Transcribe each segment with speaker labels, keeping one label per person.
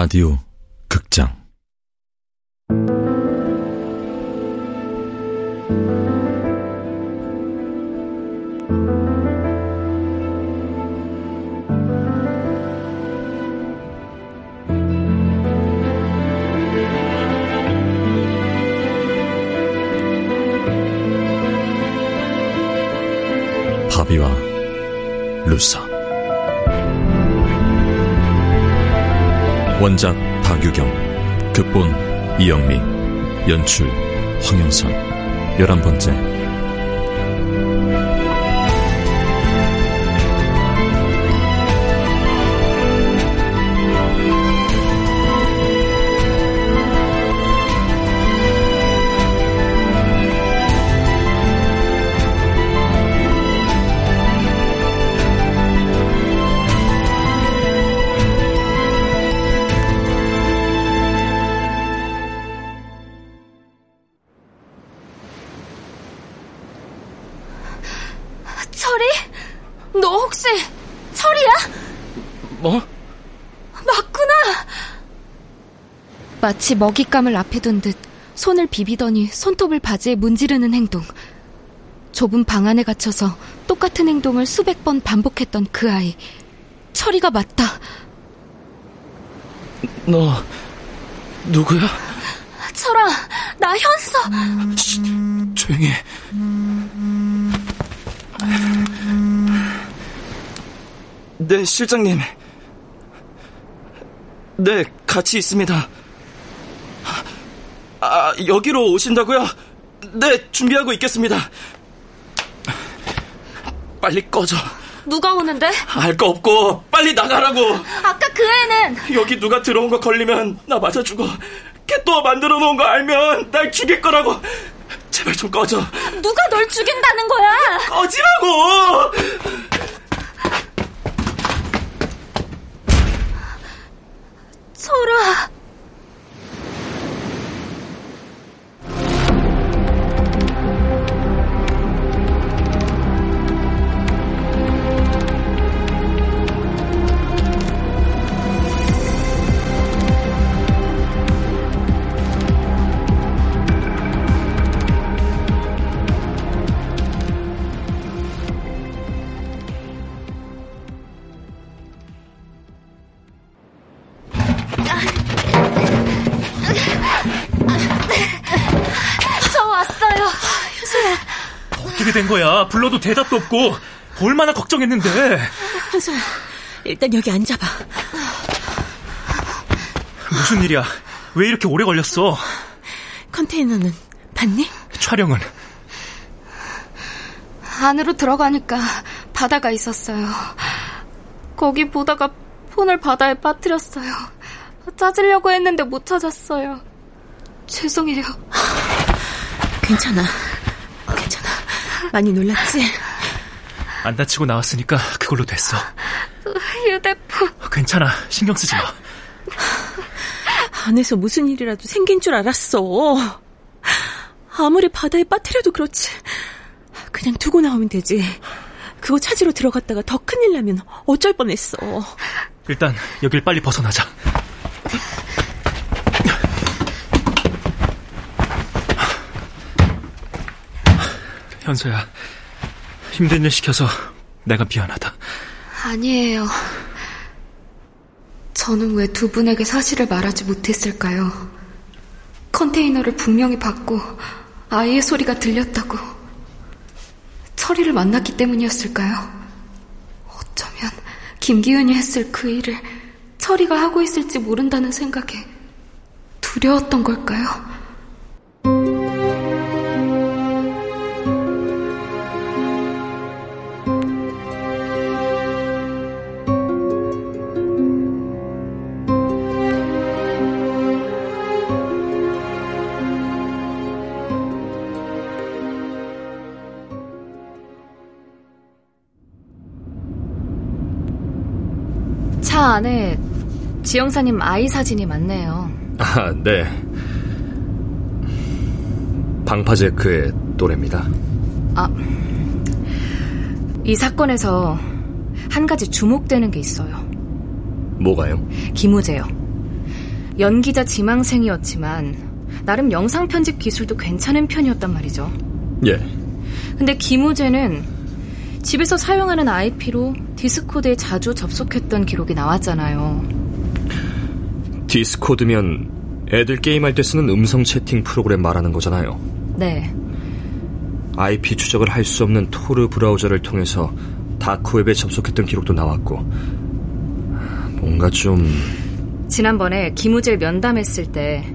Speaker 1: 라디오 극장. 바비와 루사 원작 박유경 극본 이영미 연출 황영선. 열한 번째
Speaker 2: 너 혹시 철이야?
Speaker 3: 뭐?
Speaker 2: 맞구나. 마치 먹잇감을 앞에 둔 듯 손을 비비더니 손톱을 바지에 문지르는 행동. 좁은 방 안에 갇혀서 똑같은 행동을 수백 번 반복했던 그 아이. 철이가 맞다.
Speaker 3: 너 누구야?
Speaker 2: 철아, 나 현서.
Speaker 3: 쉿, 조용히 해. 네, 실장님. 네, 같이 있습니다. 아, 여기로 오신다고요? 네, 준비하고 있겠습니다. 빨리 꺼져.
Speaker 2: 누가 오는데?
Speaker 3: 알 거 없고 빨리 나가라고.
Speaker 2: 아까 그 애는
Speaker 3: 여기 누가 들어온 거 걸리면 나 맞아 죽어. 캣도어 만들어 놓은 거 알면 날 죽일 거라고. 제발 좀 꺼져.
Speaker 2: 누가 널 죽인다는 거야?
Speaker 3: 꺼지라고.
Speaker 2: 철아.
Speaker 4: 된 거야? 불러도 대답도 없고 얼마나 걱정했는데.
Speaker 5: 현수야, 일단 여기 앉아봐.
Speaker 4: 무슨 일이야? 왜 이렇게 오래 걸렸어?
Speaker 5: 컨테이너는 봤니?
Speaker 4: 촬영은
Speaker 2: 안으로 들어가니까 바다가 있었어요. 거기 보다가 폰을 바다에 빠뜨렸어요. 찾으려고 했는데 못 찾았어요. 죄송해요.
Speaker 5: 괜찮아. 많이 놀랐지?
Speaker 4: 안 다치고 나왔으니까 그걸로 됐어.
Speaker 2: 휴대폰.
Speaker 4: 괜찮아. 신경 쓰지 마.
Speaker 5: 안에서 무슨 일이라도 생긴 줄 알았어. 아무리 바다에 빠뜨려도 그렇지. 그냥 두고 나오면 되지. 그거 찾으러 들어갔다가 더 큰일 나면 어쩔 뻔했어.
Speaker 4: 일단 여길 빨리 벗어나자. 현서야, 힘든 일 시켜서 내가 미안하다.
Speaker 2: 아니에요. 저는 왜 두 분에게 사실을 말하지 못했을까요? 컨테이너를 분명히 받고 아이의 소리가 들렸다고. 철이를 만났기 때문이었을까요? 어쩌면 김기훈이 했을 그 일을 철이가 하고 있을지 모른다는 생각에 두려웠던 걸까요? 안에 지영사님 아이 사진이 많네요.
Speaker 6: 아, 네. 방파제크의 또래입니다.
Speaker 2: 아, 이 사건에서 한 가지 주목되는 게 있어요.
Speaker 6: 뭐가요?
Speaker 2: 김우재요.
Speaker 7: 연기자 지망생이었지만 나름 영상 편집 기술도 괜찮은 편이었단 말이죠.
Speaker 6: 예.
Speaker 7: 근데 김우재는 집에서 사용하는 IP로 디스코드에 자주 접속했던 기록이 나왔잖아요.
Speaker 6: 디스코드면 애들 게임할 때 쓰는 음성 채팅 프로그램 말하는 거잖아요.
Speaker 7: 네.
Speaker 6: IP 추적을 할 수 없는 토르 브라우저를 통해서 다크웹에 접속했던 기록도 나왔고 뭔가 좀
Speaker 7: 지난번에 김우재를 면담했을 때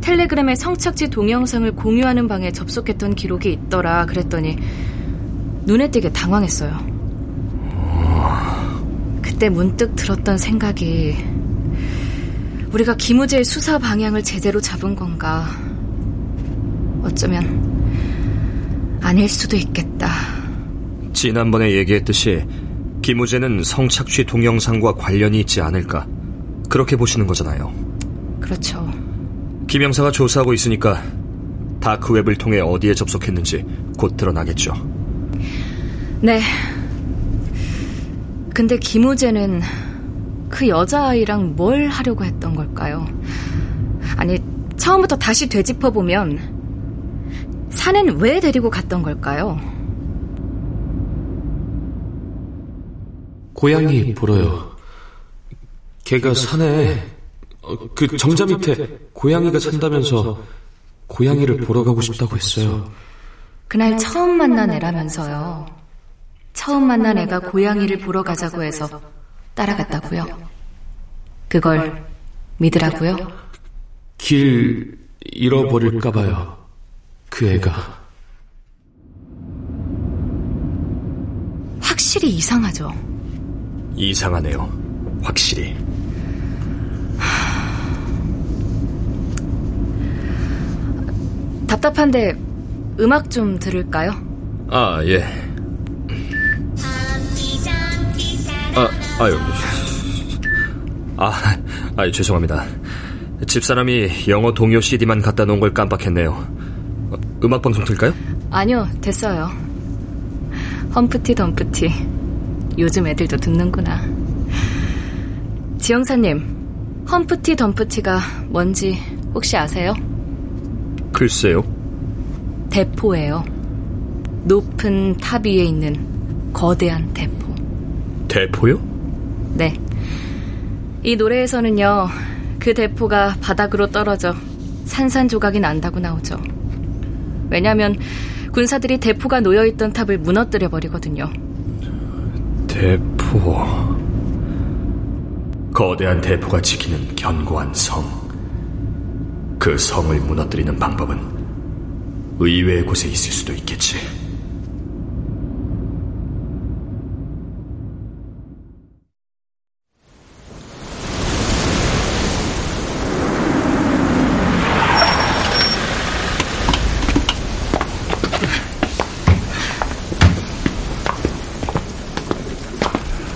Speaker 7: 텔레그램에 성착지 동영상을 공유하는 방에 접속했던 기록이 있더라 그랬더니 눈에 띄게 당황했어요. 그때 문득 들었던 생각이 우리가 김우재의 수사 방향을 제대로 잡은 건가 어쩌면 아닐 수도 있겠다.
Speaker 6: 지난번에 얘기했듯이 김우재는 성착취 동영상과 관련이 있지 않을까 그렇게 보시는 거잖아요.
Speaker 7: 그렇죠.
Speaker 6: 김 형사가 조사하고 있으니까 다크웹을 통해 어디에 접속했는지 곧 드러나겠죠.
Speaker 7: 네. 근데 김우재는 그 여자아이랑 뭘 하려고 했던 걸까요? 아니, 처음부터 다시 되짚어보면 산엔 왜 데리고 갔던 걸까요?
Speaker 8: 고양이 보러요. 걔가 산에 어, 그 정자 밑에 고양이가 산다면서 고양이를 보러 가고 싶다고 했어요.
Speaker 7: 그날 처음 만난 애라면서요. 처음 만난 애가 고양이를 보러 가자고 해서 따라갔다고요. 그걸 믿으라고요?
Speaker 8: 길 잃어버릴까봐요. 그 애가.
Speaker 7: 확실히 이상하죠.
Speaker 6: 이상하네요. 확실히.
Speaker 7: 답답한데 음악 좀 들을까요?
Speaker 6: 아, 예. 아, 아유. 아, 아유, 죄송합니다. 집사람이 영어 동요 CD만 갖다 놓은 걸 깜빡했네요. 어, 음악 방송 틀까요?
Speaker 7: 아니요, 됐어요. 험프티 덤프티. 요즘 애들도 듣는구나. 지 형사님, 험프티 덤프티가 뭔지 혹시 아세요?
Speaker 6: 글쎄요.
Speaker 7: 대포예요. 높은 탑 위에 있는 거대한 대포.
Speaker 6: 대포요?
Speaker 7: 네. 이 노래에서는요, 그 대포가 바닥으로 떨어져 산산조각이 난다고 나오죠. 왜냐면 군사들이 대포가 놓여있던 탑을 무너뜨려 버리거든요.
Speaker 6: 대포. 거대한 대포가 지키는 견고한 성. 그 성을 무너뜨리는 방법은 의외의 곳에 있을 수도 있겠지.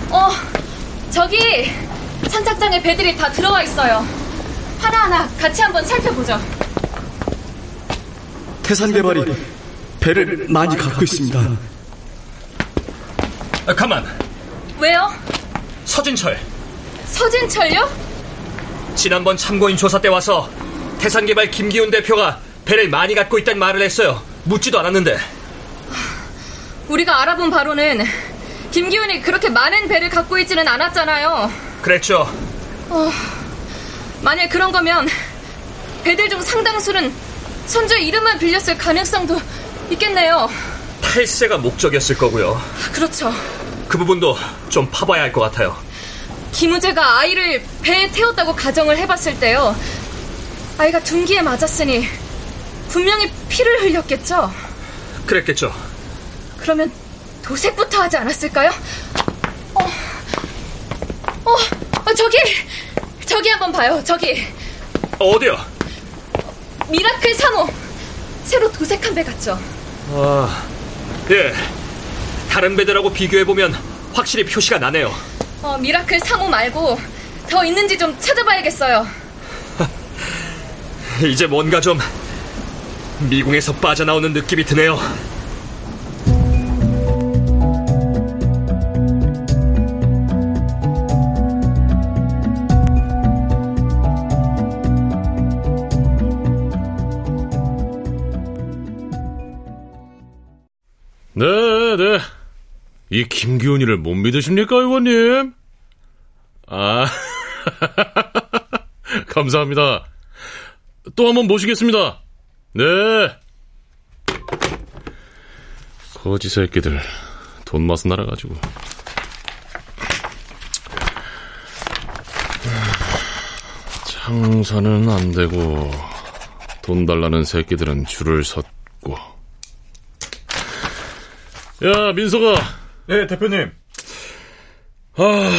Speaker 7: 어, 저기 선착장에 배 들어와 있어요. 하나하나 같이 한번 살펴보죠.
Speaker 3: 태산 개발이 배를 많이 갖고 있습니다.
Speaker 6: 아, 가만.
Speaker 7: 왜요?
Speaker 6: 서진철.
Speaker 7: 서진철요?
Speaker 6: 지난번 참고인 조사 때 와서 태산개발 김기훈 대표가 배를 많이 갖고 있다는 말을 했어요. 묻지도 않았는데.
Speaker 7: 우리가 알아본 바로는 김기훈이 그렇게 많은 배를 갖고 있지는 않았잖아요.
Speaker 6: 그랬죠.
Speaker 7: 만약 그런 거면 배들 중 상당수는 선주의 이름만 빌렸을 가능성도 있겠네요.
Speaker 6: 탈세가 목적이었을 거고요.
Speaker 7: 그렇죠.
Speaker 6: 그 부분도 좀 파봐야 할 것 같아요.
Speaker 7: 김우재가 아이를 배에 태웠다고 가정을 해봤을 때요. 아이가 둔기에 맞았으니 분명히 피를 흘렸겠죠.
Speaker 6: 그랬겠죠.
Speaker 7: 그러면 도색부터 하지 않았을까요? 어, 어, 어, 저기, 저기 한번 봐요. 저기
Speaker 6: 어디요?
Speaker 7: 미라클 3호 새로 도색한 배 같죠?
Speaker 6: 아, 예. 다른 배들하고 비교해보면 확실히 표시가 나네요.
Speaker 7: 어, 미라클 3호 말고 더 있는지 좀 찾아봐야겠어요.
Speaker 6: 이제 뭔가 좀 미궁에서 빠져나오는 느낌이 드네요.
Speaker 9: 김기훈이를 못 믿으십니까, 의원님? 아, 감사합니다. 또 한 번 모시겠습니다. 네. 거지 새끼들, 돈 맛은 알아가지고. 장사는 안 되고, 돈 달라는 새끼들은 줄을 섰고. 야, 민서가.
Speaker 4: 네, 대표님.
Speaker 9: 아,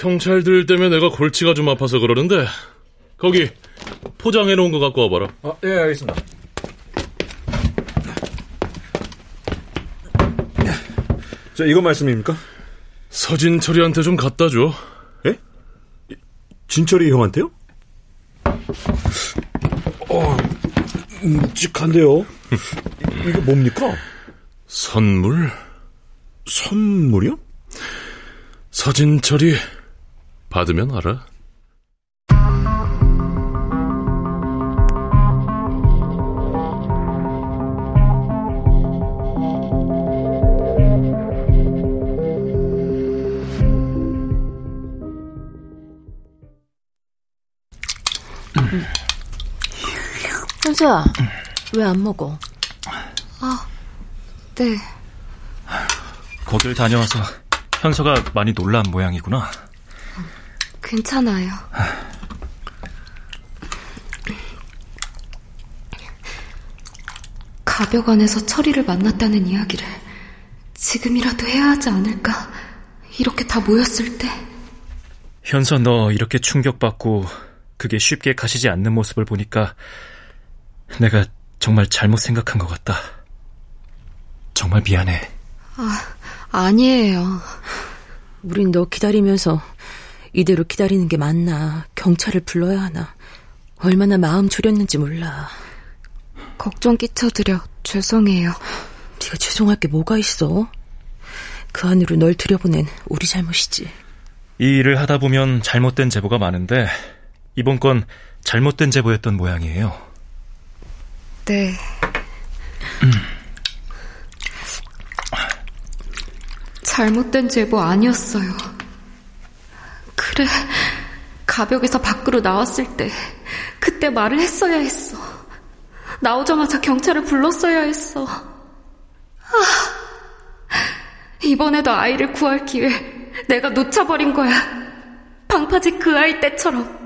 Speaker 9: 경찰들 때문에 내가 골치가 좀 아파서 그러는데, 거기, 포장해 놓은 거 갖고 와봐라.
Speaker 4: 아, 예, 알겠습니다.
Speaker 10: 자, 이거 말씀입니까?
Speaker 9: 서진철이한테 좀 갖다 줘.
Speaker 10: 예? 진철이 형한테요? 어, 묵직한데요? 이거 뭡니까?
Speaker 9: 선물?
Speaker 10: 선물이요?
Speaker 9: 서진철이 받으면 알아.
Speaker 5: 현수야, 왜 안 먹어?
Speaker 2: 아, 네.
Speaker 4: 거길 다녀와서 현서가 많이 놀란 모양이구나.
Speaker 2: 괜찮아요. 가벽안에서 철이를 만났다는 이야기를 지금이라도 해야 하지 않을까? 이렇게 다 모였을 때.
Speaker 4: 현서 너 이렇게 충격받고 그게 쉽게 가시지 않는 모습을 보니까 내가 정말 잘못 생각한 것 같다. 정말 미안해.
Speaker 2: 아, 아니에요.
Speaker 5: 우린 너 기다리면서 이대로 기다리는 게 맞나? 경찰을 불러야 하나? 얼마나 마음 졸였는지 몰라.
Speaker 2: 걱정 끼쳐드려 죄송해요.
Speaker 5: 네가 죄송할 게 뭐가 있어? 그 안으로 널 들여보낸 우리 잘못이지.
Speaker 4: 이 일을 하다 보면 잘못된 제보가 많은데 이번 건 잘못된 제보였던 모양이에요.
Speaker 2: 네. 잘못된 제보 아니었어요. 그래, 가벽에서 밖으로 나왔을 때 그때 말을 했어야 했어. 나오자마자 경찰을 불렀어야 했어. 아, 이번에도 아이를 구할 기회 내가 놓쳐버린 거야. 방파제 그 아이 때처럼.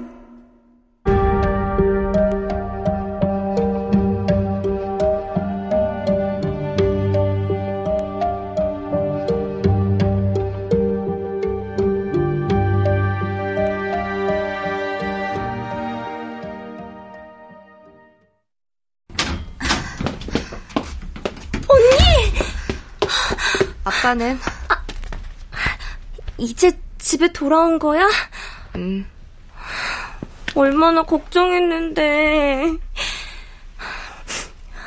Speaker 2: 아빠는 아,
Speaker 11: 이제 집에 돌아온 거야?
Speaker 2: 음.
Speaker 11: 얼마나 걱정했는데.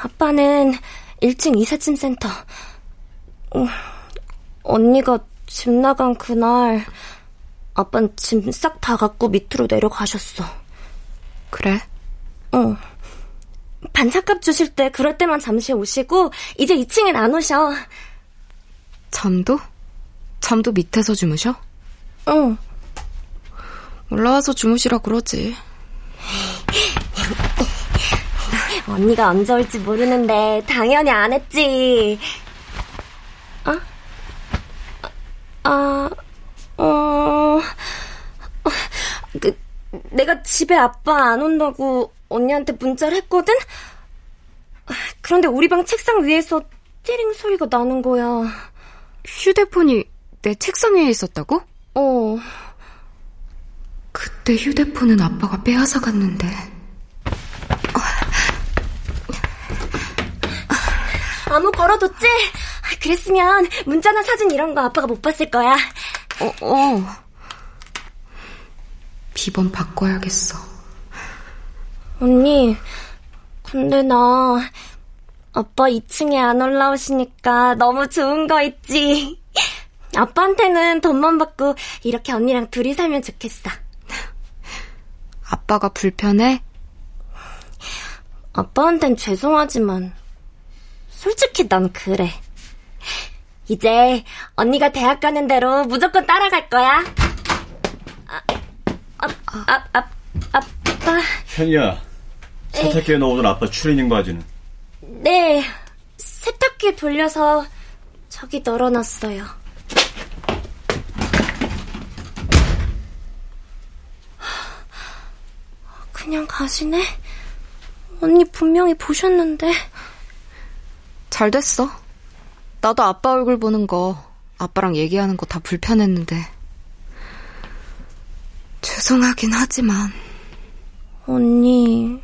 Speaker 11: 아빠는 1층 이삿짐 센터. 어, 언니가 집 나간 그날 아빠는 짐싹 다 갖고 밑으로 내려가셨어.
Speaker 2: 그래?
Speaker 11: 어. 반찬값 주실 때 그럴 때만 잠시 오시고 이제 2층엔 안 오셔.
Speaker 2: 잠도? 잠도 밑에서 주무셔?
Speaker 11: 응.
Speaker 2: 올라와서 주무시라 그러지.
Speaker 11: 언니가 언제 올지 모르는데 당연히 안 했지. 어? 아, 어, 그, 내가 집에 아빠 안 온다고 언니한테 문자를 했거든? 그런데 우리 방 책상 위에서 띠링 소리가 나는 거야.
Speaker 2: 휴대폰이 내 책상 위에 있었다고?
Speaker 11: 어.
Speaker 2: 그때 휴대폰은 아빠가 빼앗아 갔는데.
Speaker 11: 아무 걸어뒀지? 그랬으면 문자나 사진 이런 거 아빠가 못 봤을 거야.
Speaker 2: 어, 어. 비번 바꿔야겠어.
Speaker 11: 언니, 근데 나 아빠 2층에 안 올라오시니까 너무 좋은 거 있지. 아빠한테는 돈만 받고 이렇게 언니랑 둘이 살면 좋겠어.
Speaker 2: 아빠가 불편해?
Speaker 11: 아빠한텐 죄송하지만 솔직히 난 그래. 이제 언니가 대학 가는 대로 무조건 따라갈 거야. 아, 아, 아, 아, 아빠.
Speaker 12: 현이야, 세탁기에 넣어둔 아빠 추리닝 바지는?
Speaker 11: 네, 세탁기에 돌려서 저기 널어놨어요. 그냥 가시네? 언니 분명히 보셨는데.
Speaker 7: 잘 됐어. 나도 아빠 얼굴 보는 거, 아빠랑 얘기하는 거 다 불편했는데. 죄송하긴 하지만.
Speaker 11: 언니.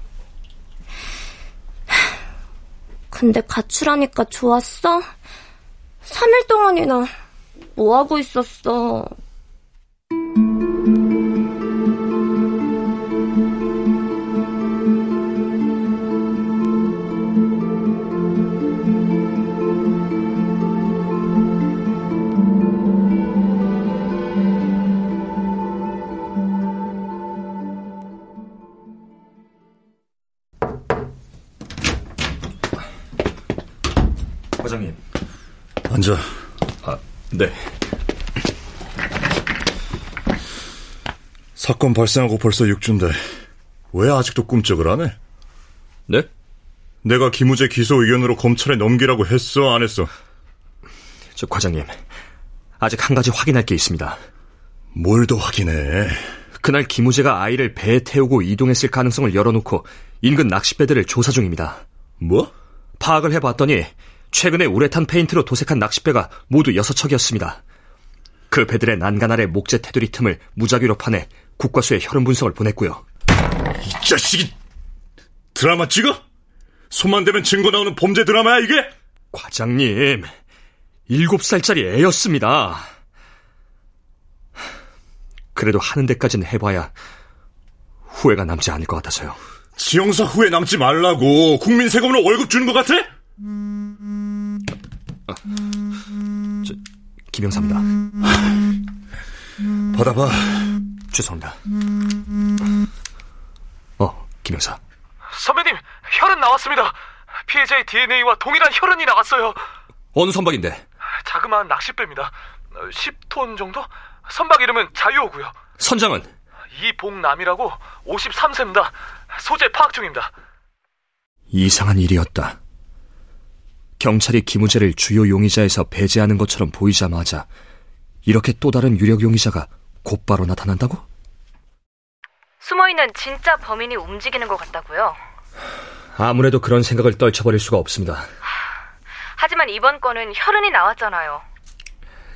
Speaker 11: 근데 가출하니까 좋았어? 3일 동안이나 뭐하고 있었어?
Speaker 13: 앉아.
Speaker 6: 아, 네.
Speaker 13: 사건 발생하고 벌써 6주인데 왜 아직도 꿈쩍을 안 해?
Speaker 6: 네?
Speaker 13: 내가 김우재 기소 의견으로 검찰에 넘기라고 했어, 안 했어?
Speaker 6: 저 과장님, 아직 한 가지 확인할 게 있습니다.
Speaker 13: 뭘 더 확인해?
Speaker 6: 그날 김우재가 아이를 배에 태우고 이동했을 가능성을 열어놓고 인근 낚싯배들을 조사 중입니다.
Speaker 13: 뭐?
Speaker 6: 파악을 해봤더니 최근에 우레탄 페인트로 도색한 낚싯배가 모두 6척이었습니다. 그 배들의 난간 아래 목재 테두리 틈을 무작위로 파내 국과수에 혈흔 분석을 보냈고요.
Speaker 13: 이 자식이 드라마 찍어? 손만 대면 증거 나오는 범죄 드라마야 이게?
Speaker 6: 과장님, 7살짜리 애였습니다. 그래도 하는 데까지는 해봐야 후회가 남지 않을 것 같아서요.
Speaker 13: 지형사 후회 남지 말라고 국민 세금으로 월급 주는 것 같아?
Speaker 6: 아, 저, 김영사입니다.
Speaker 13: 받아봐.
Speaker 6: 죄송합니다. 어, 김영사.
Speaker 14: 선배님, 혈흔 나왔습니다. 피해자의 DNA와 동일한 혈흔이 나왔어요.
Speaker 6: 어느 선박인데?
Speaker 14: 자그마한 낚싯배입니다. 10톤 정도? 선박 이름은 자유호고요.
Speaker 6: 선장은?
Speaker 14: 이봉남이라고 53세입니다. 소재 파악 중입니다.
Speaker 6: 이상한 일이었다. 경찰이 김우재를 주요 용의자에서 배제하는 것처럼 보이자마자 이렇게 또 다른 유력 용의자가 곧바로 나타난다고?
Speaker 15: 숨어있는 진짜 범인이 움직이는 것 같다고요?
Speaker 6: 아무래도 그런 생각을 떨쳐버릴 수가 없습니다.
Speaker 15: 하지만 이번 건은 혈흔이 나왔잖아요.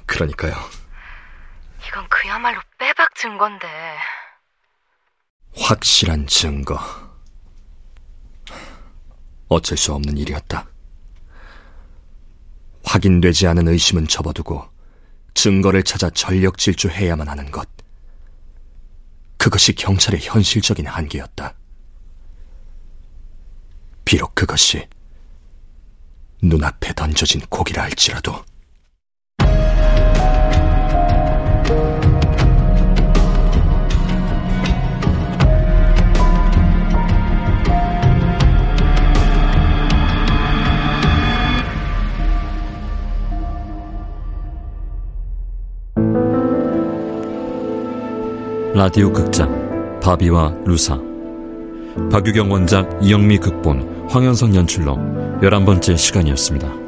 Speaker 6: 그러니까요.
Speaker 15: 이건 그야말로 빼박 증거인데.
Speaker 6: 확실한 증거. 어쩔 수 없는 일이었다. 확인되지 않은 의심은 접어두고 증거를 찾아 전력 질주해야만 하는 것. 그것이 경찰의 현실적인 한계였다. 비록 그것이 눈앞에 던져진 고기라 할지라도.
Speaker 1: 라디오 극장 바비와 루사 박유경 원작 이영미 극본 황현성 연출로 11번째 시간이었습니다.